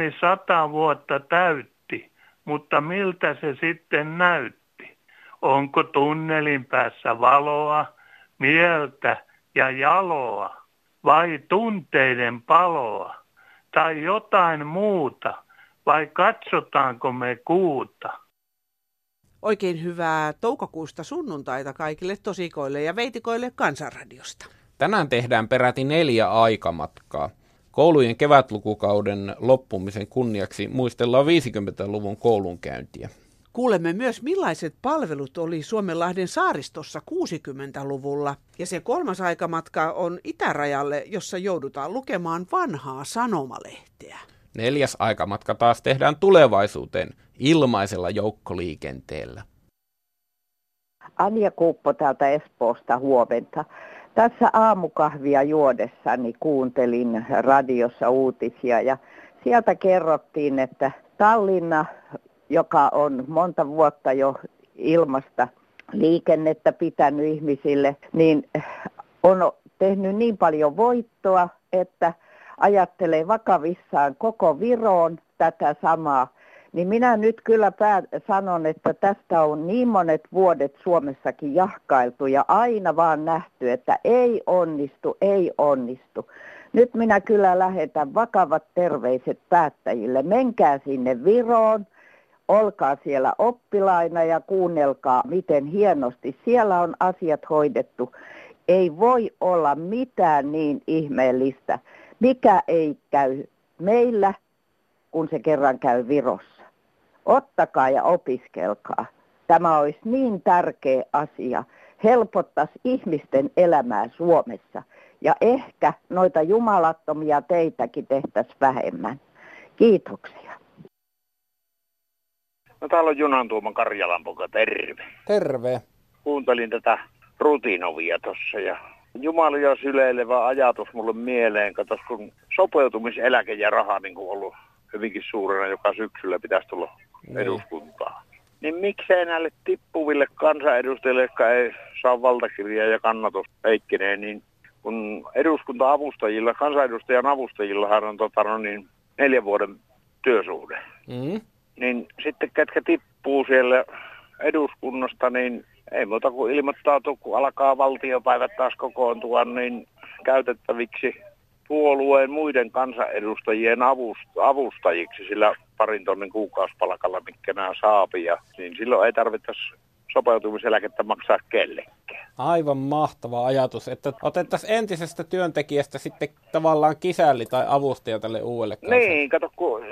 Suomi sata vuotta täytti, mutta miltä se sitten näytti? Onko tunnelin päässä valoa, mieltä ja jaloa vai tunteiden paloa tai jotain muuta vai katsotaanko me kuuta? Oikein hyvää toukokuusta sunnuntaita kaikille tosikoille ja veitikoille Kansanradiosta. Tänään tehdään peräti neljä aikamatkaa. Koulujen kevätlukukauden loppumisen kunniaksi muistellaan 50-luvun koulunkäyntiä. Kuulemme myös, millaiset palvelut oli Suomenlahden saaristossa 60-luvulla. Ja se kolmas aikamatka on itärajalle, jossa joudutaan lukemaan vanhaa sanomalehteä. Neljäs aikamatka taas tehdään tulevaisuuteen ilmaisella joukkoliikenteellä. Anja Kuuppo täältä Espoosta huomenta. Tässä aamukahvia juodessani kuuntelin radiossa uutisia ja sieltä kerrottiin, että Tallinna, joka on monta vuotta jo ilmasta liikennettä pitänyt ihmisille, niin on tehnyt niin paljon voittoa, että ajattelee vakavissaan koko Viroon tätä samaa niin minä nyt kyllä päät- sanon, että tästä on niin monet vuodet Suomessakin jahkailtu ja aina vaan nähty, että ei onnistu, ei onnistu. Nyt minä kyllä lähetän vakavat terveiset päättäjille. Menkää sinne Viroon, olkaa siellä oppilaina ja kuunnelkaa, miten hienosti siellä on asiat hoidettu. Ei voi olla mitään niin ihmeellistä, mikä ei käy meillä, kun se kerran käy Virossa ottakaa ja opiskelkaa. Tämä olisi niin tärkeä asia, helpottaisi ihmisten elämää Suomessa ja ehkä noita jumalattomia teitäkin tehtäisiin vähemmän. Kiitoksia. No täällä on Junan Tuoman Karjalan poka, terve. Terve. Kuuntelin tätä rutinovia tuossa ja jumalia syleilevä ajatus mulle mieleen, katos kun sopeutumiseläke ja raha niin kuin ollut hyvinkin suurena, joka syksyllä pitäisi tulla niin. eduskuntaa. Niin miksei näille tippuville kansanedustajille, jotka ei saa valtakirjaa ja kannatus heikkenee, niin kun eduskunta-avustajilla, kansanedustajan avustajillahan on tota, no niin, neljän vuoden työsuhde. Mm. Niin sitten ketkä tippuu siellä eduskunnasta, niin ei muuta kuin ilmoittautuu, kun alkaa valtiopäivät taas kokoontua, niin käytettäviksi puolueen muiden kansanedustajien avustajiksi sillä parin tonnin kuukausipalkalla, mikä nämä saapi. Ja, niin silloin ei tarvittaisi sopeutumiseläkettä maksaa kellekään. Aivan mahtava ajatus, että otettaisiin entisestä työntekijästä sitten tavallaan kisälli tai avustaja tälle uudelle kanssa. Niin, kato, kun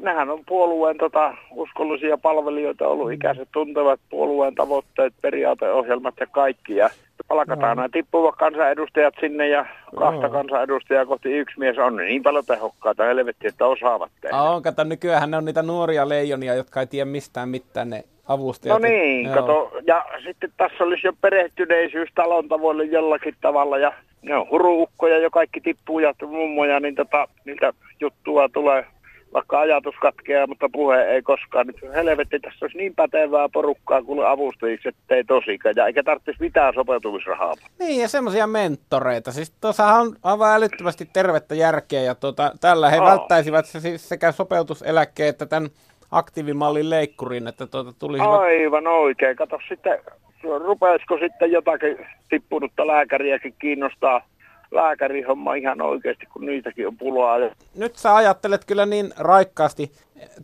nehän on puolueen tota, uskollisia palvelijoita ollut, ikäiset tuntevat puolueen tavoitteet, periaateohjelmat ja kaikki. Ja palkataan no. nämä tippuvat kansanedustajat sinne ja kahta no. kansanedustajaa kohti yksi mies on niin paljon tehokkaita helvetti, että osaavat tehdä. On, kato, nykyään ne on niitä nuoria leijonia, jotka ei tiedä mistään mitään ne avustajat. No niin, Joo. kato, ja sitten tässä olisi jo perehtyneisyys talon tavoille jollakin tavalla ja ne on huruukkoja jo kaikki tippuu ja mummoja, niin tota, niitä juttua tulee vaikka ajatus katkeaa, mutta puhe ei koskaan. Nyt helvetti, tässä olisi niin pätevää porukkaa kuin avustajiksi, että ei tosikaan. Ja eikä tarvitsisi mitään sopeutumisrahaa. Niin, ja semmoisia mentoreita. Siis tuossahan on aivan älyttömästi tervettä järkeä, ja tuota, tällä he oh. välttäisivät se siis sekä sopeutuseläkkeen että tämän aktiivimallin leikkurin, että tuota tulisivat... Aivan oikein. Kato sitten, rupeisiko sitten jotakin tippunutta lääkäriäkin kiinnostaa lääkärihomma ihan oikeasti, kun niitäkin on pulaa. Nyt sä ajattelet kyllä niin raikkaasti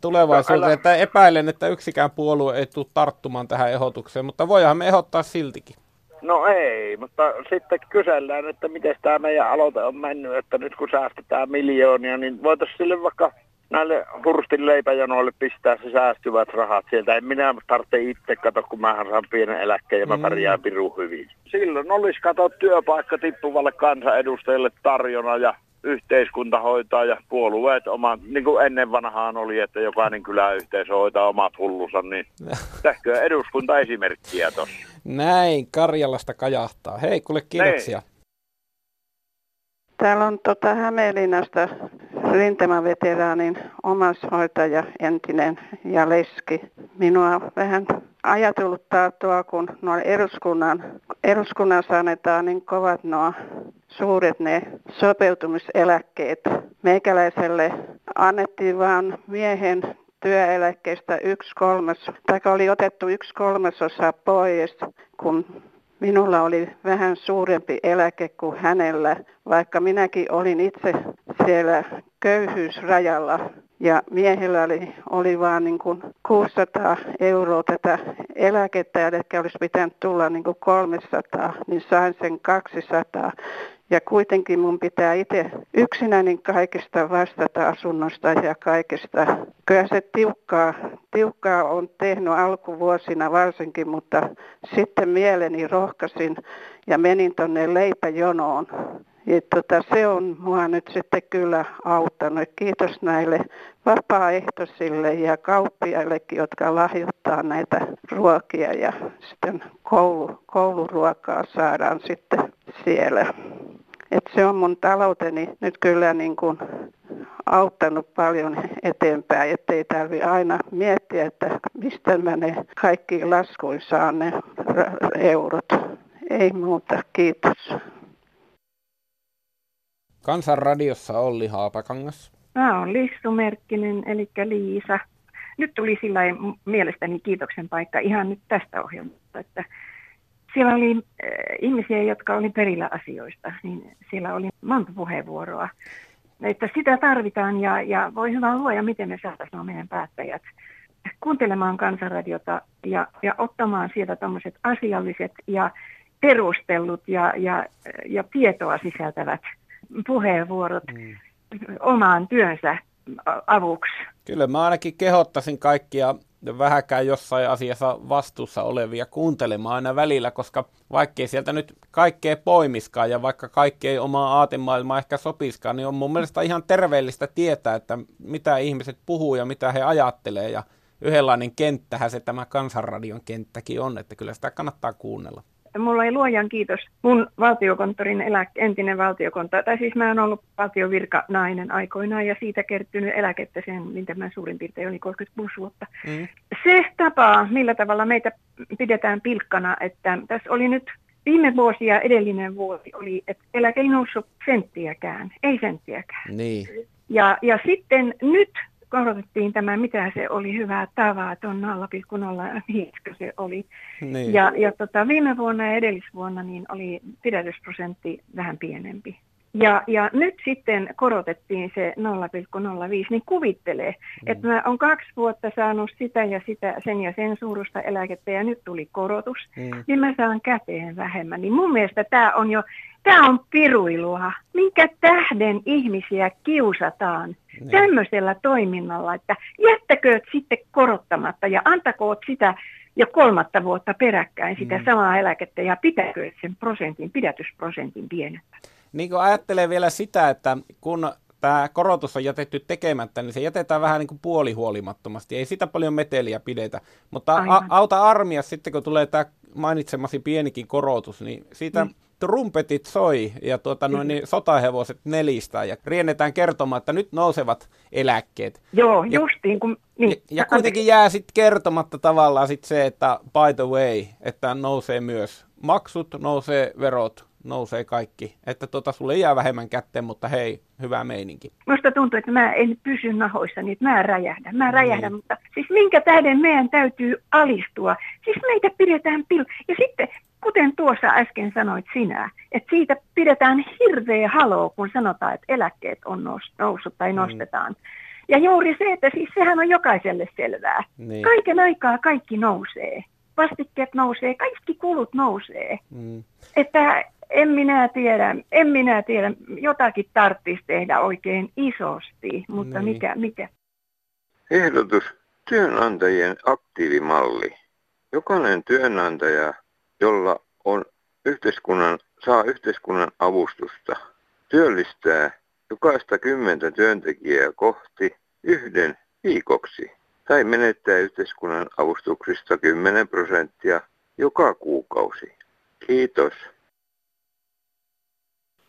tulevaisuuteen, no, että epäilen, että yksikään puolue ei tule tarttumaan tähän ehdotukseen, mutta voihan me ehdottaa siltikin. No ei, mutta sitten kysellään, että miten tämä meidän aloite on mennyt, että nyt kun säästetään miljoonia, niin voitaisiin sille vaikka näille hurstin leipäjanoille pistää se säästyvät rahat sieltä. En minä tarvitse itse kato, kun mä saan pienen eläkkeen ja mä mm. pärjään pirun hyvin. Silloin olisi kato työpaikka tippuvalle kansanedustajille tarjona ja yhteiskunta hoitaa ja puolueet omat, niin kuin ennen vanhaan oli, että jokainen kyläyhteisö hoitaa omat hullunsa, niin tehkö eduskunta esimerkkiä tuossa. Näin, Karjalasta kajahtaa. Hei, kuule kiitoksia. Näin. Täällä on tota Hämeenlinnasta rintamaveteraanin omaishoitaja, entinen ja leski. Minua vähän ajatelluttaa tuo, kun nuo eduskunnan, eduskunnassa annetaan niin kovat nuo suuret ne sopeutumiseläkkeet. Meikäläiselle annettiin vain miehen työeläkkeestä yksi kolmas, tai oli otettu yksi kolmasosa pois, kun minulla oli vähän suurempi eläke kuin hänellä, vaikka minäkin olin itse siellä köyhyysrajalla. Ja miehellä oli, oli vain niin kuin 600 euroa tätä eläkettä, eli olisi pitänyt tulla niin kuin 300, niin sain sen 200. Ja kuitenkin mun pitää itse yksinäni kaikista vastata asunnosta ja kaikesta. Kyllä se tiukkaa, tiukkaa on tehnyt alkuvuosina varsinkin, mutta sitten mieleni rohkasin ja menin tuonne leipäjonoon. Ja tota, se on mua nyt sitten kyllä auttanut. Kiitos näille vapaaehtoisille ja kauppiaillekin, jotka lahjoittaa näitä ruokia ja sitten koulu, kouluruokaa saadaan sitten siellä. Et se on mun talouteni nyt kyllä niin kuin auttanut paljon eteenpäin, ettei tarvi aina miettiä, että mistä mä ne kaikki laskuin saan ne eurot. Ei muuta, kiitos. Kansanradiossa Olli Haapakangas. Mä oon Lissu Merkkinen, eli Liisa. Nyt tuli sillä mielestäni kiitoksen paikka ihan nyt tästä ohjelmasta, että siellä oli äh, ihmisiä, jotka oli perillä asioista, niin siellä oli monta puheenvuoroa. Että sitä tarvitaan ja, ja voi hyvä luoja, miten me saataisiin meidän päättäjät kuuntelemaan kansanradiota ja, ja ottamaan sieltä tämmöiset asialliset ja perustellut ja, ja, ja tietoa sisältävät puheenvuorot mm. omaan työnsä avuksi. Kyllä mä ainakin kehottaisin kaikkia vähäkään jossain asiassa vastuussa olevia kuuntelemaan aina välillä, koska vaikkei sieltä nyt kaikkea poimiskaan ja vaikka kaikkea omaa aatemaailmaa ehkä sopiskaan, niin on mun mielestä ihan terveellistä tietää, että mitä ihmiset puhuu ja mitä he ajattelee ja yhdenlainen kenttähän se tämä kansanradion kenttäkin on, että kyllä sitä kannattaa kuunnella mulla ei luojan kiitos mun valtiokonttorin elä, entinen valtiokonto, tai siis mä oon ollut valtiovirka nainen aikoinaan ja siitä kertynyt eläkettä sen, mitä mä suurin piirtein oli 36 vuotta. Mm. Se tapa, millä tavalla meitä pidetään pilkkana, että tässä oli nyt viime vuosi ja edellinen vuosi oli, että eläke ei noussut senttiäkään, ei senttiäkään. Niin. Ja, ja sitten nyt korotettiin tämä, mitä se oli hyvää tavaton 0,05 se oli. Niin. Ja, ja tota, viime vuonna ja edellisvuonna niin oli pidätysprosentti vähän pienempi. Ja, ja nyt sitten korotettiin se 0,05, niin kuvittelee, mm. että mä oon kaksi vuotta saanut sitä ja sitä, sen ja sen suurusta eläkettä ja nyt tuli korotus, mm. niin mä saan käteen vähemmän. Niin mun mielestä tämä on jo, tämä on piruilua. Minkä tähden ihmisiä kiusataan niin. tämmöisellä toiminnalla, että jättäkööt sitten korottamatta ja antakoot sitä jo kolmatta vuotta peräkkäin sitä mm. samaa eläkettä ja pitäkööt sen prosentin, pidätysprosentin pienempänä. Niin kuin ajattelee vielä sitä, että kun tämä korotus on jätetty tekemättä, niin se jätetään vähän niin kuin puolihuolimattomasti. Ei sitä paljon meteliä pidetä. Mutta a- auta armia sitten, kun tulee tämä mainitsemasi pienikin korotus, niin siitä mm. Trumpetit soi ja tuota, noin, niin sotahevoset nelistä ja riennetään kertomaan, että nyt nousevat eläkkeet. Joo, ja, justiin. Kun, niin, ja, ja kuitenkin jää sitten kertomatta tavallaan sit se, että by the way, että nousee myös maksut, nousee verot, nousee kaikki. Että tota, sulle jää vähemmän kätteen, mutta hei, hyvä meininki. Musta tuntuu, että mä en pysy nahoissani, että mä räjähdän. Mä räjähdän, niin. mutta siis minkä tähden meidän täytyy alistua? Siis meitä pidetään pil... Ja sitten, kuten tuossa äsken sanoit sinä, että siitä pidetään hirveä haloo, kun sanotaan, että eläkkeet on noussut tai niin. nostetaan. Mm. Ja juuri se, että siis sehän on jokaiselle selvää. Niin. Kaiken aikaa kaikki nousee vastikkeet nousee, kaikki kulut nousee. Mm. Että en minä tiedä, en minä tiedä, jotakin tarvitsisi tehdä oikein isosti, mutta niin. mikä, mikä? Ehdotus työnantajien aktiivimalli. Jokainen työnantaja, jolla on yhteiskunnan, saa yhteiskunnan avustusta, työllistää jokaista kymmentä työntekijää kohti yhden viikoksi tai menettää yhteiskunnan avustuksista 10 prosenttia joka kuukausi. Kiitos.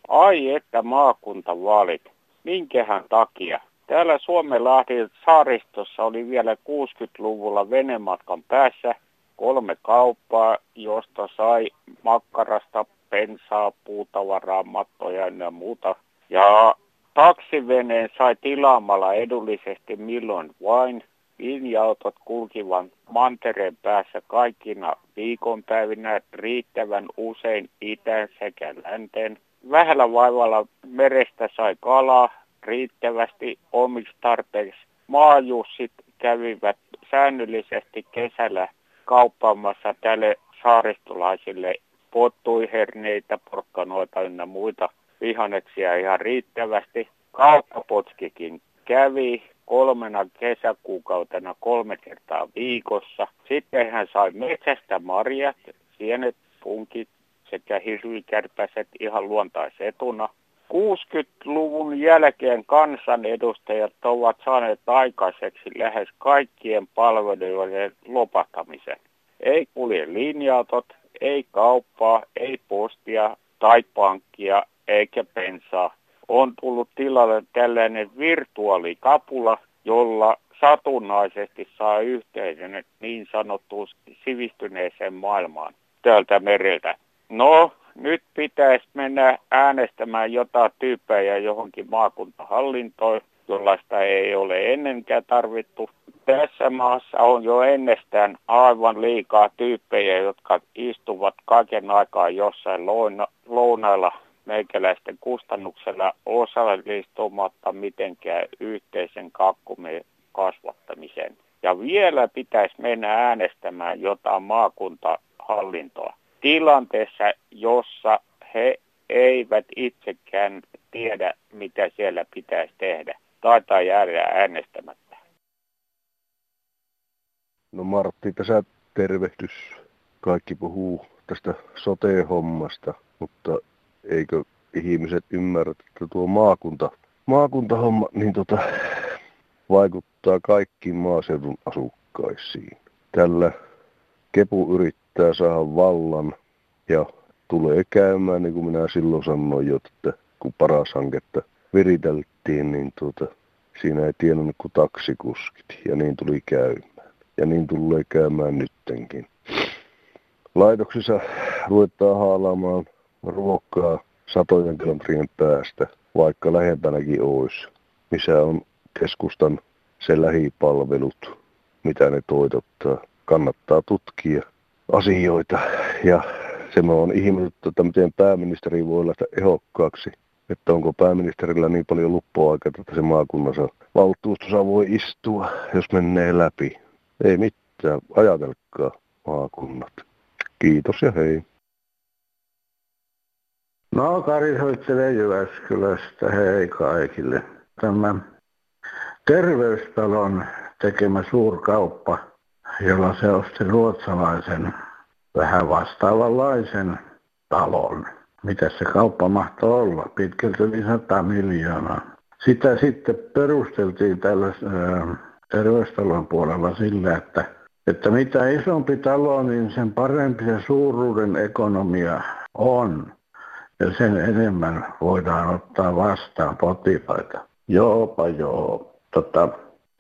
Ai että maakuntavaalit. minkähän takia. Täällä Suomenlahden saaristossa oli vielä 60-luvulla venematkan päässä kolme kauppaa, josta sai makkarasta, pensaa, puutavaraa, mattoja ja muuta. Ja taksiveneen sai tilaamalla edullisesti milloin vain. Linja-autot kulkivan mantereen päässä kaikkina viikonpäivinä riittävän usein itään sekä länteen. Vähällä vaivalla merestä sai kalaa riittävästi omiksi tarpeiksi. Maajussit kävivät säännöllisesti kesällä kauppaamassa tälle saaristolaisille pottuiherneitä, porkkanoita ynnä muita vihanneksia ihan riittävästi. Kauppapotskikin kävi kolmena kesäkuukautena kolme kertaa viikossa. Sitten hän sai metsästä marjat, sienet, punkit sekä hirvikärpäset ihan luontaisetuna. 60-luvun jälkeen kansanedustajat ovat saaneet aikaiseksi lähes kaikkien palveluiden lopahtamisen. Ei kulje linja-autot, ei kauppaa, ei postia tai pankkia eikä pensaa. On tullut tilalle tällainen virtuaalikapula, jolla satunnaisesti saa yhteyden niin sanottuun sivistyneeseen maailmaan täältä mereltä. No, nyt pitäisi mennä äänestämään jotain tyyppejä johonkin maakuntahallintoon, jollaista ei ole ennenkään tarvittu. Tässä maassa on jo ennestään aivan liikaa tyyppejä, jotka istuvat kaiken aikaa jossain louna, lounailla meikäläisten kustannuksella osallistumatta mitenkään yhteisen kakkumen kasvattamiseen. Ja vielä pitäisi mennä äänestämään jotain maakuntahallintoa tilanteessa, jossa he eivät itsekään tiedä, mitä siellä pitäisi tehdä. Taitaa jäädä äänestämättä. No Martti, tässä tervehdys. Kaikki puhuu tästä sote-hommasta, mutta eikö ihmiset ymmärrä, että tuo maakunta, maakuntahomma niin tota, vaikuttaa kaikkiin maaseudun asukkaisiin. Tällä Kepu yrittää saada vallan ja tulee käymään, niin kuin minä silloin sanoin jo, että kun paras hanketta viriteltiin, niin tuota, siinä ei tiennyt kuin taksikuskit ja niin tuli käymään. Ja niin tulee käymään nyttenkin. Laitoksissa ruvetaan haalaamaan ruokaa satojen kilometrien päästä, vaikka lähempänäkin olisi, missä on keskustan se lähipalvelut, mitä ne toitottaa kannattaa tutkia asioita. Ja se mä oon ihmetellyt, että miten pääministeri voi lähteä ehokkaaksi. Että onko pääministerillä niin paljon luppuaikaa, että se maakunnassa valtuustossa voi istua, jos menee läpi. Ei mitään, ajatelkaa maakunnat. Kiitos ja hei. No Kari soittelee Jyväskylästä, hei kaikille. Tämä terveystalon tekemä suurkauppa jolla se osti ruotsalaisen vähän vastaavanlaisen talon. Mitä se kauppa mahtoi olla? Pitkälti yli 100 miljoonaa. Sitä sitten perusteltiin tällä terveystalon puolella sillä, että, että mitä isompi talo, niin sen parempi se suuruuden ekonomia on. Ja sen enemmän voidaan ottaa vastaan potilaita. Joopa joo. Tota,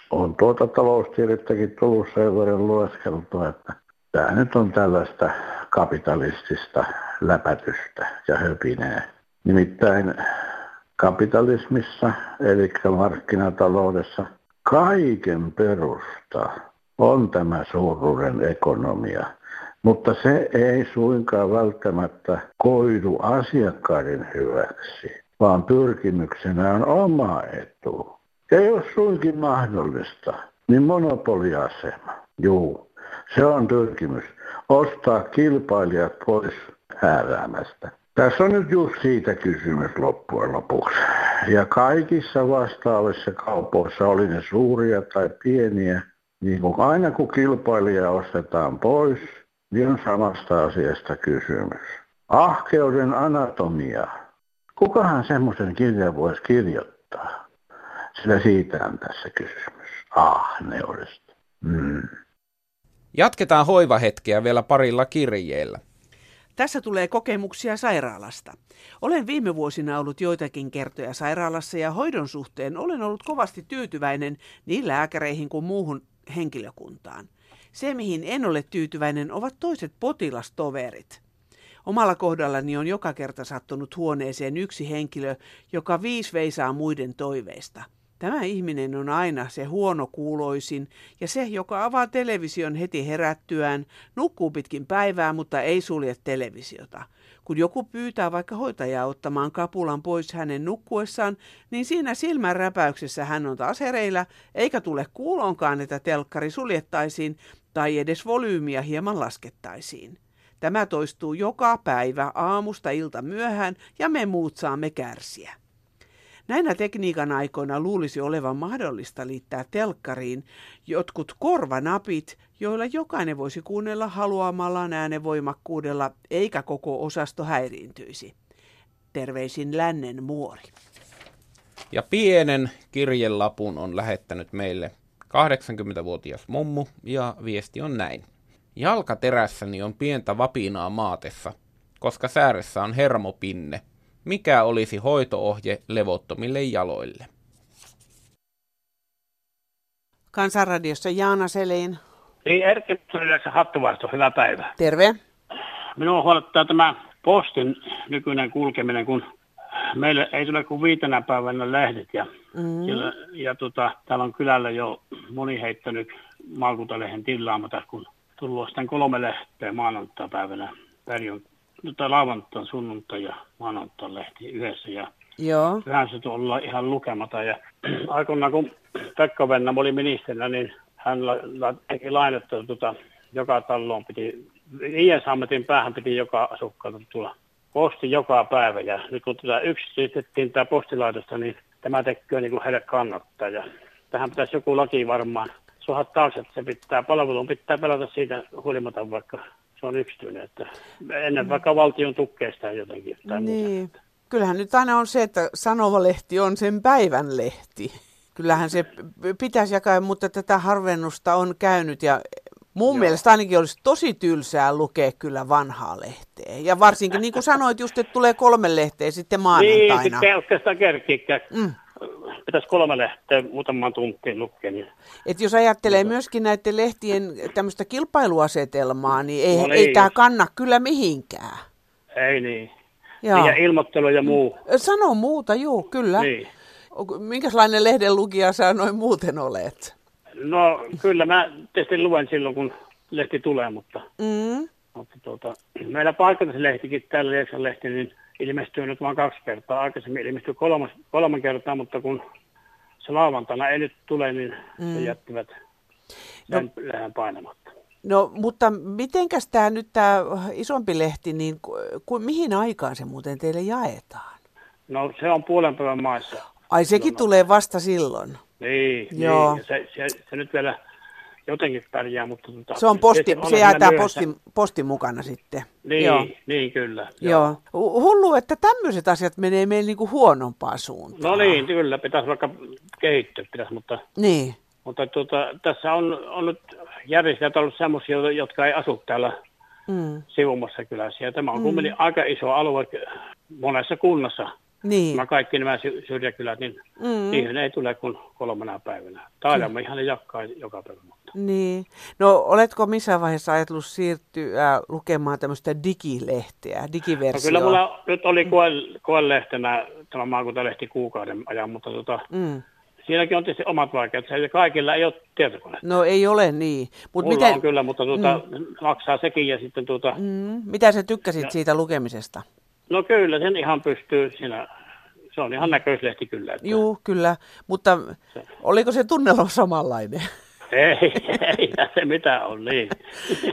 on tuota taloustiedettäkin tullut sen verran lueskeltua, että tämä nyt on tällaista kapitalistista läpätystä ja höpinää. Nimittäin kapitalismissa, eli markkinataloudessa, kaiken perusta on tämä suuruuden ekonomia. Mutta se ei suinkaan välttämättä koidu asiakkaiden hyväksi, vaan pyrkimyksenä on oma etu. Ja jos suinkin mahdollista, niin monopoliasema. Juu, se on pyrkimys. Ostaa kilpailijat pois hääräämästä. Tässä on nyt just siitä kysymys loppujen lopuksi. Ja kaikissa vastaavissa kaupoissa, oli ne suuria tai pieniä, niin kun aina kun kilpailija ostetaan pois, niin on samasta asiasta kysymys. Ahkeuden anatomia. Kukahan semmoisen kirjan voisi kirjoittaa? Sillä siitä on tässä kysymys. Ahneudesta. Mm. Jatketaan hoivahetkeä vielä parilla kirjeellä. Tässä tulee kokemuksia sairaalasta. Olen viime vuosina ollut joitakin kertoja sairaalassa ja hoidon suhteen olen ollut kovasti tyytyväinen niin lääkäreihin kuin muuhun henkilökuntaan. Se, mihin en ole tyytyväinen, ovat toiset potilastoverit. Omalla kohdallani on joka kerta sattunut huoneeseen yksi henkilö, joka viis veisaa muiden toiveista. Tämä ihminen on aina se huono kuuloisin ja se, joka avaa television heti herättyään, nukkuu pitkin päivää, mutta ei sulje televisiota. Kun joku pyytää vaikka hoitajaa ottamaan kapulan pois hänen nukkuessaan, niin siinä silmän räpäyksessä hän on taas hereillä, eikä tule kuulonkaan, että telkkari suljettaisiin tai edes volyymiä hieman laskettaisiin. Tämä toistuu joka päivä aamusta ilta myöhään ja me muut saamme kärsiä. Näinä tekniikan aikoina luulisi olevan mahdollista liittää telkkariin jotkut korvanapit, joilla jokainen voisi kuunnella haluamallaan äänevoimakkuudella, eikä koko osasto häiriintyisi. Terveisin lännen muori. Ja pienen kirjelapun on lähettänyt meille 80-vuotias mummu ja viesti on näin. Jalkaterässäni on pientä vapinaa maatessa, koska sääressä on hermopinne. Mikä olisi hoitoohje levottomille jaloille? Kansanradiossa Jaana Selin. Niin, Erkki yleensä hattuvarsto, hyvää päivää. Terve. Minua huolettaa tämä postin nykyinen kulkeminen, kun meille ei tule kuin viitenä päivänä lehdet ja, mm. ja, ja tota, täällä on kylällä jo moni heittänyt maakuntalehen tilaamata, kun tullut sitten kolme lehteä maanantai-päivänä, perjon, tai lauantain, sunnuntai ja maanantai lehti yhdessä. Ja Joo. Vähän se tuolla ihan lukemata. Ja aikoinaan kun Pekka Venna oli ministerinä, niin hän la, la, teki lainetta tuota, joka talloon piti, Iän sammetin päähän piti joka asukkaalta tulla posti joka päivä. Ja nyt kun tätä yksityistettiin tämä postilaitosta, niin tämä tekee niin kuin heille kannattaa. Ja tähän pitäisi joku laki varmaan suoha taakse, että se pitää, palvelun pitää pelata siitä huolimatta, vaikka se on yksityinen. Että ennen mm. vaikka valtion tukkeesta jotenkin. Tai niin. Muuta. Kyllähän nyt aina on se, että sanomalehti on sen päivän lehti. Kyllähän se pitäisi jakaa, mutta tätä harvennusta on käynyt ja mun Joo. mielestä ainakin olisi tosi tylsää lukea kyllä vanhaa lehteä. Ja varsinkin niin kuin sanoit just, että tulee kolme lehteä sitten maanantaina. Niin, sitten oikeastaan kerkiikään. Mm pitäisi kolme lehteä muutaman tuntiin lukea. Niin. Et jos ajattelee no. myöskin näiden lehtien tämmöistä kilpailuasetelmaa, niin ei, no niin. ei tämä kanna kyllä mihinkään. Ei niin. Joo. Ja ilmoittelu ja muu. Sano muuta, juu, kyllä. Niin. Minkälainen lehden lukija sä noin muuten olet? No kyllä mä tietysti luen silloin, kun lehti tulee, mutta, mm. mutta tuota, meillä paikallislehtikin, täällä Lieksan lehti, niin ilmestyy nyt vain kaksi kertaa. Aikaisemmin ilmestyi kolmas, kolme kertaa, mutta kun se lauantaina ei nyt tule, niin mm. se jättivät sen no, lähden painamatta. No, mutta mitenkäs tämä nyt tämä isompi lehti, niin ku, ku, mihin aikaan se muuten teille jaetaan? No se on puolen päivän maissa. Ai sekin silloin. tulee vasta silloin? Niin, Joo. niin. Se, se, se, nyt vielä jotenkin pärjää, mutta... Tota, se on posti, se, se jää tämä postin, postin mukana sitten. Niin, Joo. niin kyllä. Joo. Joo. Hullu, että tämmöiset asiat menee meille niinku huonompaan suuntaan. No niin, kyllä, pitäisi vaikka kehittyä, pitäisi, mutta... Niin. Mutta tuota, tässä on, on nyt järjestäjät ollut sellaisia, jotka ei asu täällä mm. sivumassa kylässä. Ja tämä on mm. kuitenkin aika iso alue monessa kunnassa. Niin. Nämä kaikki nämä syrjäkylät, niin mm. niihin ei tule kuin kolmena päivänä. Taidamme ihan jakaa joka päivä. Mutta. Niin. No oletko missään vaiheessa ajatellut siirtyä lukemaan tämmöistä digilehteä, digiversioa? No, kyllä mulla nyt oli koelehtenä tämä maakuntalehti kuukauden ajan, mutta tota, mm. siinäkin on tietysti omat vaikeudet. Se kaikilla ei ole tietokone. No ei ole niin. Mut Mulla miten... on kyllä, mutta tuota, mm. maksaa sekin ja sitten tuota... Mm. Mitä sä tykkäsit ja... siitä lukemisesta? No kyllä, sen ihan pystyy siinä. Se on ihan näköislehti kyllä. Että... Juu, kyllä. Mutta se... oliko se tunnelma samanlainen? Ei, ei se mitä on, niin.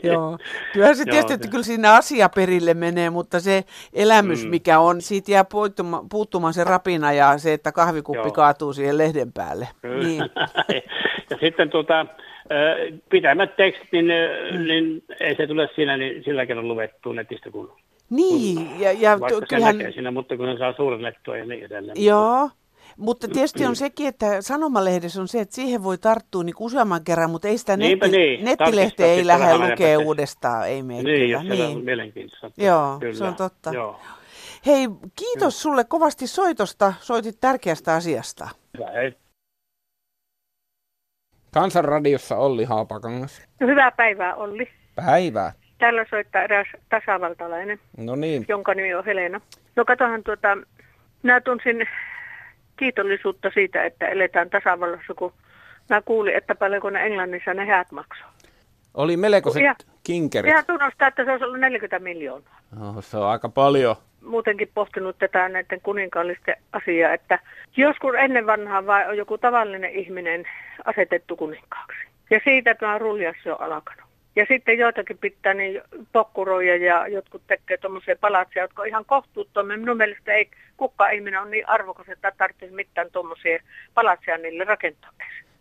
Joo, kyllä se tietysti, että kyllä siinä asia perille menee, mutta se elämys, mm. mikä on, siitä jää puuttumaan, puuttumaan se rapina ja se, että kahvikuppi Joo. kaatuu siihen lehden päälle. Kyllä. Niin. ja sitten tuota, pitämät tekstit, niin, mm. niin ei se tule siinä, niin silläkin on luettu netistä kun niin, ja, ja Vaikka kyllähän... näkee siinä, mutta kun ne saa suurennettua ja niin edelleen. Joo, Mutta tietysti on sekin, että sanomalehdessä on se, että siihen voi tarttua niin useamman kerran, mutta ei sitä netti, niin. nettilehteä ei lähde lukea uudestaan, ei mene Niin, kyllä. jos siellä on mielenkiintoista. Joo, Kyllä. se on totta. Joo. Hei, kiitos sulle kovasti soitosta. Soitit tärkeästä asiasta. Hyvä, hei. Kansanradiossa Olli Haapakangas. No, hyvää päivää Olli. Päivää. Täällä soittaa eräs tasavaltalainen, No niin. jonka nimi on Helena. No katohan tuota, minä tunsin kiitollisuutta siitä, että eletään tasavallassa, kun mä kuulin, että paljonko ne Englannissa ne häät maksoi. Oli melkoiset Ja- kinkerit. Ihan tunnustaa, että se olisi ollut 40 miljoonaa. Oh, se on aika paljon. Muutenkin pohtinut tätä näiden kuninkaallisten asiaa, että joskus ennen vanhaa vai on joku tavallinen ihminen asetettu kuninkaaksi. Ja siitä tämä ruljassa on alkanut. Ja sitten joitakin pitää niin pokkuroja ja jotkut tekee tuommoisia palatsia, jotka on ihan kohtuuttomia. Minun mielestä ei kukaan ihminen on niin arvokas, että tarvitsisi mitään tuommoisia palatsia niille rakentaa.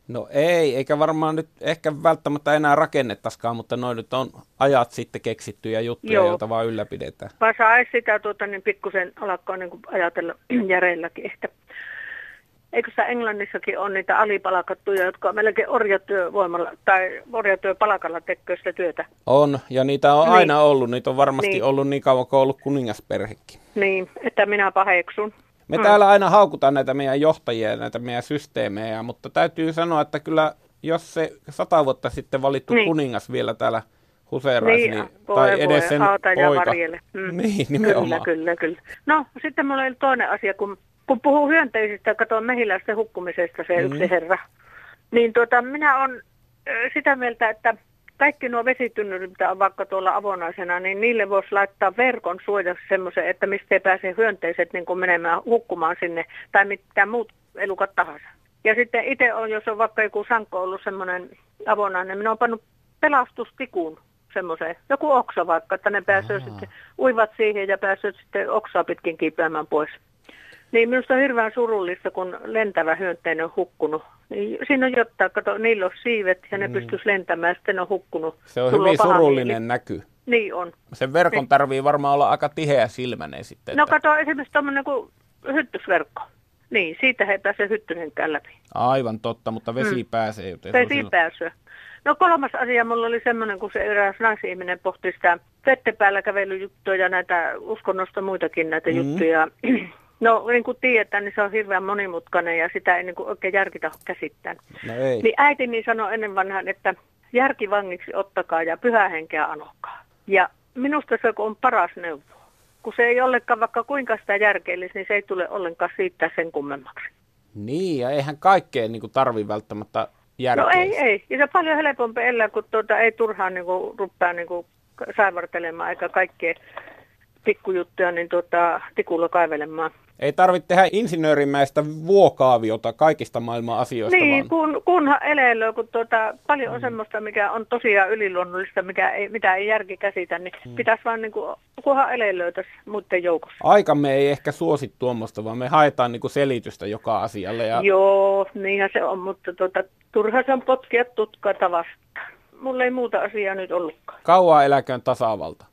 No ei, eikä varmaan nyt ehkä välttämättä enää rakennettaisikaan, mutta noin nyt on ajat sitten keksittyjä juttuja, Joo. joita vaan ylläpidetään. Vaan saisi sitä tuota, niin pikkusen alkaa niin ajatella järeilläkin, että eikö sitä Englannissakin on niitä alipalkattuja, jotka on melkein orjatyövoimalla tai orjatyöpalkalla tekee sitä työtä. On, ja niitä on Niin. aina ollut. Niitä on varmasti Niin. ollut niin kauan kuin on ollut kuningasperhekin. Niin, että minä paheksun. Me Mm. täällä aina haukutaan näitä meidän johtajia ja näitä meidän systeemejä, mutta täytyy sanoa, että kyllä jos se sata vuotta sitten valittu Niin. kuningas vielä täällä huseeraisi, niin, voi, tai voi, edes sen auta ja poika. varjele. Mm. Niin, nimenomaan. Kyllä, kyllä, kyllä. No, sitten mulla oli toinen asia, kun, kun puhuu hyönteisistä ja katsoo mehiläisten hukkumisesta se Mm. yksi herra, niin tuota, minä olen sitä mieltä, että kaikki nuo vesitynnyrit, mitä on vaikka tuolla avonaisena, niin niille voisi laittaa verkon suojaksi semmoisen, että mistä ei pääse hyönteiset niin kuin menemään hukkumaan sinne tai mitään muut elukat tahansa. Ja sitten itse on, jos on vaikka joku sanko ollut semmoinen avonainen, minä olen pannut pelastustikun semmoiseen, joku oksa vaikka, että ne pääsee sitten, uivat siihen ja pääsee sitten oksaa pitkin kiipeämään pois. Niin minusta on hirveän surullista, kun lentävä hyönteinen on hukkunut. Niin siinä on jotain, kato, niillä on siivet ja ne Mm. pystyisi lentämään, sitten on hukkunut. Se on Sulla hyvin surullinen mieli. näky. Niin on. Sen verkon tarvii varmaan olla aika tiheä silmäinen sitten. No että kato esimerkiksi tuommoinen kuin hyttysverkko. Niin, siitä ei pääse hyttynenkään läpi. Aivan totta, mutta vesi Mm. pääsee. Joten Vesi silloin- pääsyä. No kolmas asia mulla oli semmoinen, kun se eräs naisihminen pohti sitä vettä päällä kävelyjuttuja ja näitä uskonnosta muitakin näitä mm. juttuja. No niin kuin tiedetään, niin se on hirveän monimutkainen ja sitä ei niin kuin oikein järkitä käsittää. No ei. Niin äiti niin sanoi ennen vanhaan, että järkivangiksi ottakaa ja pyhähenkeä anokaa. Ja minusta se on paras neuvo. Kun se ei ollenkaan, vaikka kuinka sitä järkeellisi, niin se ei tule ollenkaan siitä sen kummemmaksi. Niin, ja eihän kaikkeen niin tarvi välttämättä järkeä. No ei, ei. Ja se on paljon helpompi elää, kun tuota, ei turhaan niin kuin, ruppaa niin kuin, saivartelemaan eikä kaikkea pikkujuttuja niin tuota, tikulla kaivelemaan. Ei tarvitse tehdä insinöörimäistä vuokaaviota kaikista maailman asioista, Niin, vaan kun, kunhan eleilöä, kun tuota, paljon on semmoista, mikä on tosiaan yliluonnollista, mikä ei, mitä ei järki käsitä, niin Mm. pitäisi vaan niin kuin, kunhan eleilöä tässä muiden joukossa. aikamme ei ehkä suosi tuommoista, vaan me haetaan niin selitystä joka asialle. Ja Joo, niinhän se on, mutta tuota, turha se on potkia tutkaita vastaan. Mulla ei muuta asiaa nyt ollutkaan. Kauan eläköön tasavalta.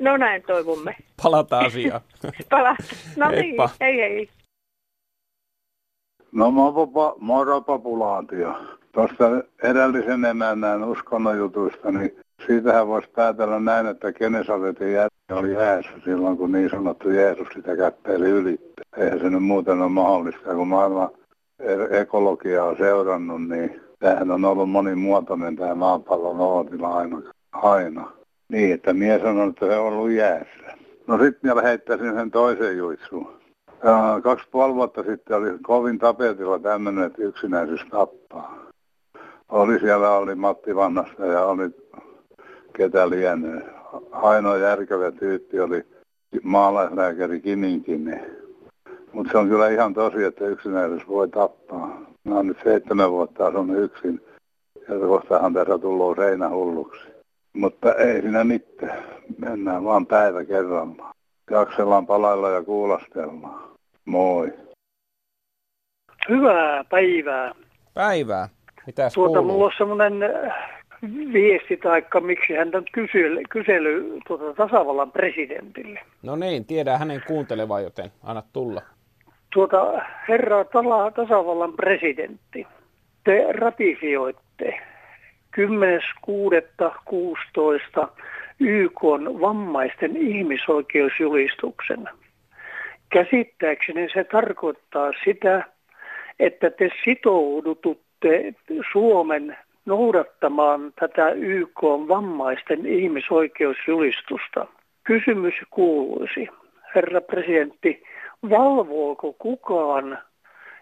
No näin toivomme. Palataan asiaan. Pala. No niin, Heippa. hei hei. No moro, moro populaatio. Tuosta edellisen emännän uskonnon jutusta, niin siitähän voisi päätellä näin, että Genesaretin järvi oli jäässä silloin, kun niin sanottu Jeesus sitä käppeili yli. Eihän se nyt muuten ole mahdollista, kun maailman e- ekologiaa on seurannut, niin tämähän on ollut monimuotoinen tämä maapallon olotila aina. aina. Niin, että mies on että se on ollut jäässä. No sitten vielä heittäisin sen toisen juitsuun. Kaksi puoli vuotta sitten oli kovin tapetilla tämmöinen, että yksinäisyys tappaa. Oli siellä, oli Matti Vannasta ja oli ketä lienee. Ainoa järkevä tyyppi oli maalaislääkäri Kininkinen. Mutta se on kyllä ihan tosi, että yksinäisyys voi tappaa. Mä oon nyt seitsemän vuotta asunut yksin. Ja kohtahan tässä tullut seinähulluksi. Mutta ei siinä mitään. Mennään vaan päivä kerrallaan. Jaksellaan palailla ja kuulostellaan. Moi. Hyvää päivää. Päivää. Mitäs Tuota, kuuluu? mulla on semmoinen äh, viesti, taikka miksi hän on kysely, kysely tuota, tasavallan presidentille. No niin, tiedän hänen kuuntelevan, joten anna tulla. Tuota, herra tala, tasavallan presidentti, te ratifioitte 10.6.16 YK vammaisten ihmisoikeusjulistuksen. Käsittääkseni se tarkoittaa sitä, että te sitoudututte Suomen noudattamaan tätä YK vammaisten ihmisoikeusjulistusta. Kysymys kuuluisi, herra presidentti, valvooko kukaan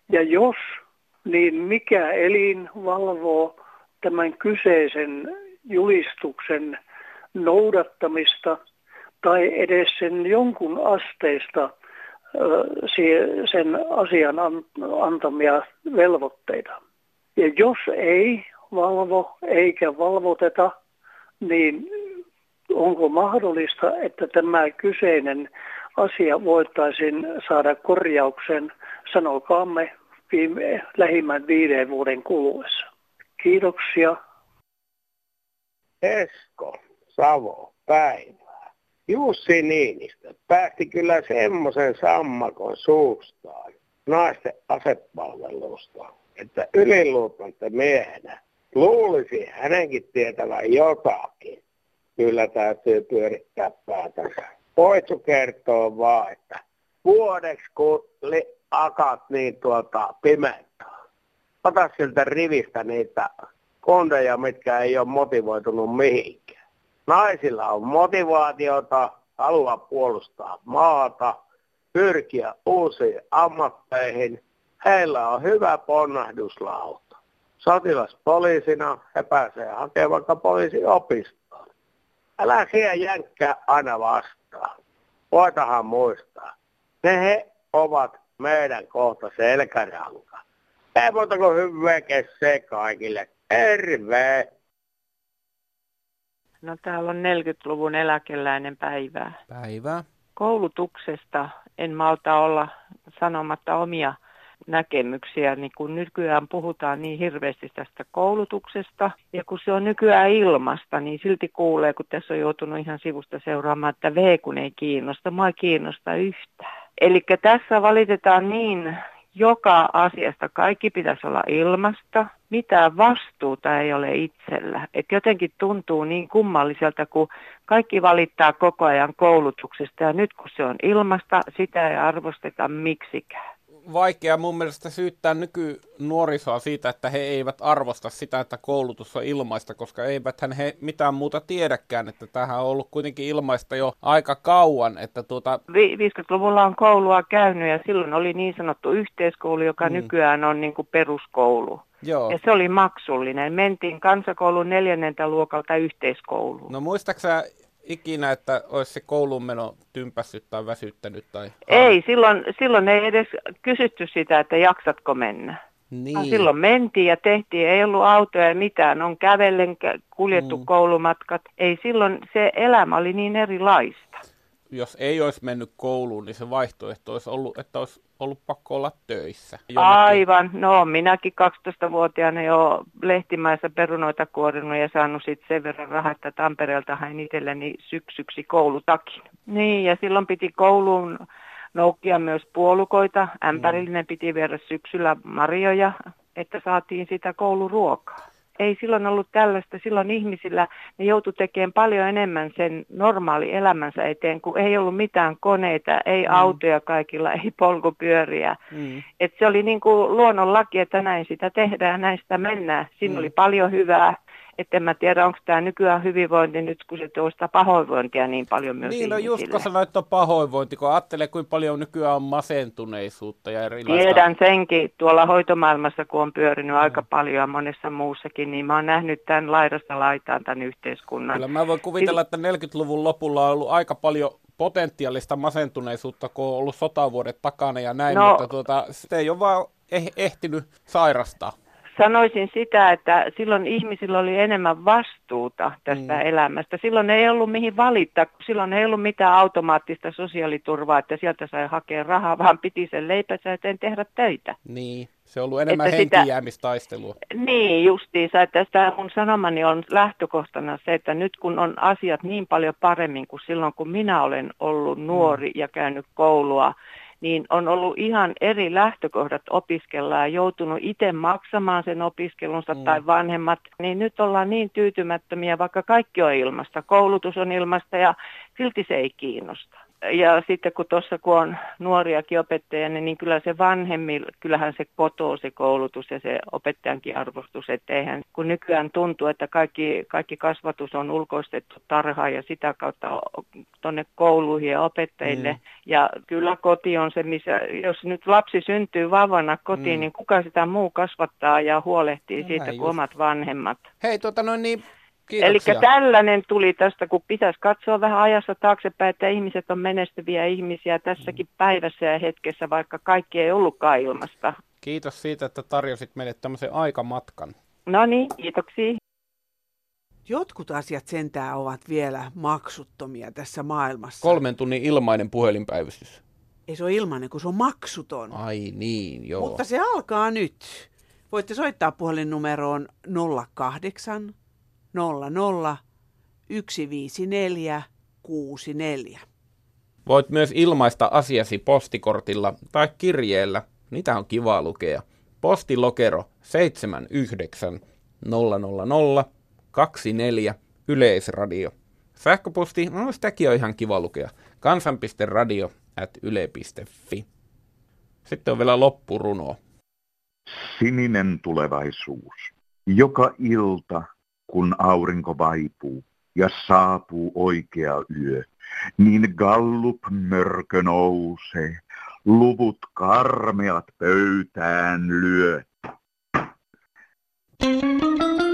ja jos, niin mikä elin valvoo tämän kyseisen julistuksen noudattamista tai edes sen jonkun asteista sen asian antamia velvoitteita. Ja jos ei valvo eikä valvoteta, niin onko mahdollista, että tämä kyseinen asia voitaisiin saada korjauksen, sanokaamme, viime, lähimmän viiden vuoden kuluessa. Kiitoksia. Esko, Savo, päivää. Jussi Niinistö päästi kyllä semmoisen sammakon suustaan naisten asepalvelusta, että yliluutnantte miehenä luulisi hänenkin tietävän jotakin. Kyllä täytyy pyörittää päätänsä. Poitsu kertoo vaan, että vuodeksi kun li- akat niin tuota pimentää. Ota siltä rivistä niitä kondeja, mitkä ei ole motivoitunut mihinkään. Naisilla on motivaatiota, haluaa puolustaa maata, pyrkiä uusiin ammatteihin. Heillä on hyvä ponnahduslauta. Sotilaspoliisina he pääsee hakemaan vaikka poliisiopistoon. Älä siellä jänkkää aina vastaan. Voitahan muistaa. Ne he ovat meidän kohta selkäranka. Ei muuta kuin hyvää kesää kaikille. Terve! No täällä on 40-luvun eläkeläinen päivää. Päivää. Koulutuksesta en malta olla sanomatta omia näkemyksiä, niin kun nykyään puhutaan niin hirveästi tästä koulutuksesta, ja kun se on nykyään ilmasta, niin silti kuulee, kun tässä on joutunut ihan sivusta seuraamaan, että V kun ei kiinnosta, mua ei kiinnosta yhtään. Eli tässä valitetaan niin joka asiasta kaikki pitäisi olla ilmasta, mitään vastuuta ei ole itsellä. Et jotenkin tuntuu niin kummalliselta, kun kaikki valittaa koko ajan koulutuksesta. Ja nyt kun se on ilmasta, sitä ei arvosteta miksikään vaikea mun mielestä syyttää nykynuorisoa siitä, että he eivät arvosta sitä, että koulutus on ilmaista, koska eiväthän he mitään muuta tiedäkään, että tähän on ollut kuitenkin ilmaista jo aika kauan. Että tuota... 50-luvulla on koulua käynyt ja silloin oli niin sanottu yhteiskoulu, joka mm. nykyään on niin kuin peruskoulu. Joo. Ja se oli maksullinen. Mentiin kansakoulun neljännentä luokalta yhteiskouluun. No muistaaksä ikinä, että olisi se koulun meno tympässyt tai väsyttänyt? Tai... Ei, silloin, silloin ei edes kysytty sitä, että jaksatko mennä. Niin. silloin mentiin ja tehtiin, ei ollut autoja ja mitään, on kävellen kuljettu mm. koulumatkat. Ei silloin, se elämä oli niin erilaista jos ei olisi mennyt kouluun, niin se vaihtoehto olisi ollut, että olisi ollut pakko olla töissä. Jonnekin. Aivan. No minäkin 12-vuotiaana jo lehtimäessä perunoita kuorinut ja saanut sitten sen verran rahaa, että Tampereelta hain itselleni syksyksi koulutakin. Niin, ja silloin piti kouluun noukkia myös puolukoita. Ämpärillinen piti viedä syksyllä marjoja, että saatiin sitä kouluruokaa ei silloin ollut tällaista. Silloin ihmisillä ne joutu tekemään paljon enemmän sen normaali elämänsä eteen, kun ei ollut mitään koneita, ei mm. autoja kaikilla, ei polkupyöriä. Mm. Et se oli niin kuin luonnonlaki, että näin sitä tehdään, näistä mennään. Siinä mm. oli paljon hyvää että en mä tiedä, onko tämä nykyään hyvinvointi nyt, kun se tuo sitä pahoinvointia niin paljon myös Niin, no just kun sanoit, että on pahoinvointi, kun ajattelee, kuinka paljon nykyään on masentuneisuutta ja erilaista. Tiedän senkin tuolla hoitomaailmassa, kun on pyörinyt no. aika paljon ja monessa muussakin, niin mä oon nähnyt tämän laidasta laitaan tämän yhteiskunnan. Kyllä mä voin kuvitella, että 40-luvun lopulla on ollut aika paljon potentiaalista masentuneisuutta, kun on ollut sotavuodet takana ja näin, no, mutta tuota, se ei ole vaan eh- ehtinyt sairastaa sanoisin sitä, että silloin ihmisillä oli enemmän vastuuta tästä mm. elämästä. Silloin ei ollut mihin valittaa, silloin ei ollut mitään automaattista sosiaaliturvaa, että sieltä sai hakea rahaa, vaan piti sen leipänsä eteen tehdä töitä. Niin, se on ollut enemmän. Sitä, niin, justiinsa, että tämä mun sanomani on lähtökohtana se, että nyt kun on asiat niin paljon paremmin kuin silloin, kun minä olen ollut nuori mm. ja käynyt koulua, niin on ollut ihan eri lähtökohdat opiskella ja joutunut itse maksamaan sen opiskelunsa mm. tai vanhemmat, niin nyt ollaan niin tyytymättömiä, vaikka kaikki on ilmasta, koulutus on ilmasta ja silti se ei kiinnosta ja sitten kun tuossa kun on nuoriakin opettajia, niin, niin kyllä se vanhemmilla, kyllähän se kotoo se koulutus ja se opettajankin arvostus, että eihän, kun nykyään tuntuu, että kaikki, kaikki kasvatus on ulkoistettu tarhaan ja sitä kautta tuonne kouluihin ja opettajille. Mm. Ja kyllä koti on se, missä, jos nyt lapsi syntyy vauvana kotiin, mm. niin kuka sitä muu kasvattaa ja huolehtii no, siitä kuin omat vanhemmat. Hei, tuota noin niin, Eli tällainen tuli tästä, kun pitäisi katsoa vähän ajassa taaksepäin, että ihmiset on menestyviä ihmisiä tässäkin mm. päivässä ja hetkessä, vaikka kaikki ei ollutkaan ilmasta. Kiitos siitä, että tarjosit meille tämmöisen aikamatkan. No niin, kiitoksia. Jotkut asiat sentään ovat vielä maksuttomia tässä maailmassa. Kolmen tunnin ilmainen puhelinpäivystys. Ei se ole ilmainen, kun se on maksuton. Ai niin, joo. Mutta se alkaa nyt. Voitte soittaa puhelinnumeroon 08 00 154 64. Voit myös ilmaista asiasi postikortilla tai kirjeellä. Niitä on kiva lukea. Postilokero 79 000 24 Yleisradio. Sähköposti, no sitäkin on ihan kiva lukea. kansan.radio at yle.fi. Sitten on vielä loppuruno. Sininen tulevaisuus. Joka ilta kun aurinko vaipuu ja saapuu oikea yö, niin gallup mörkö nousee, luvut karmeat pöytään lyö. Thank you.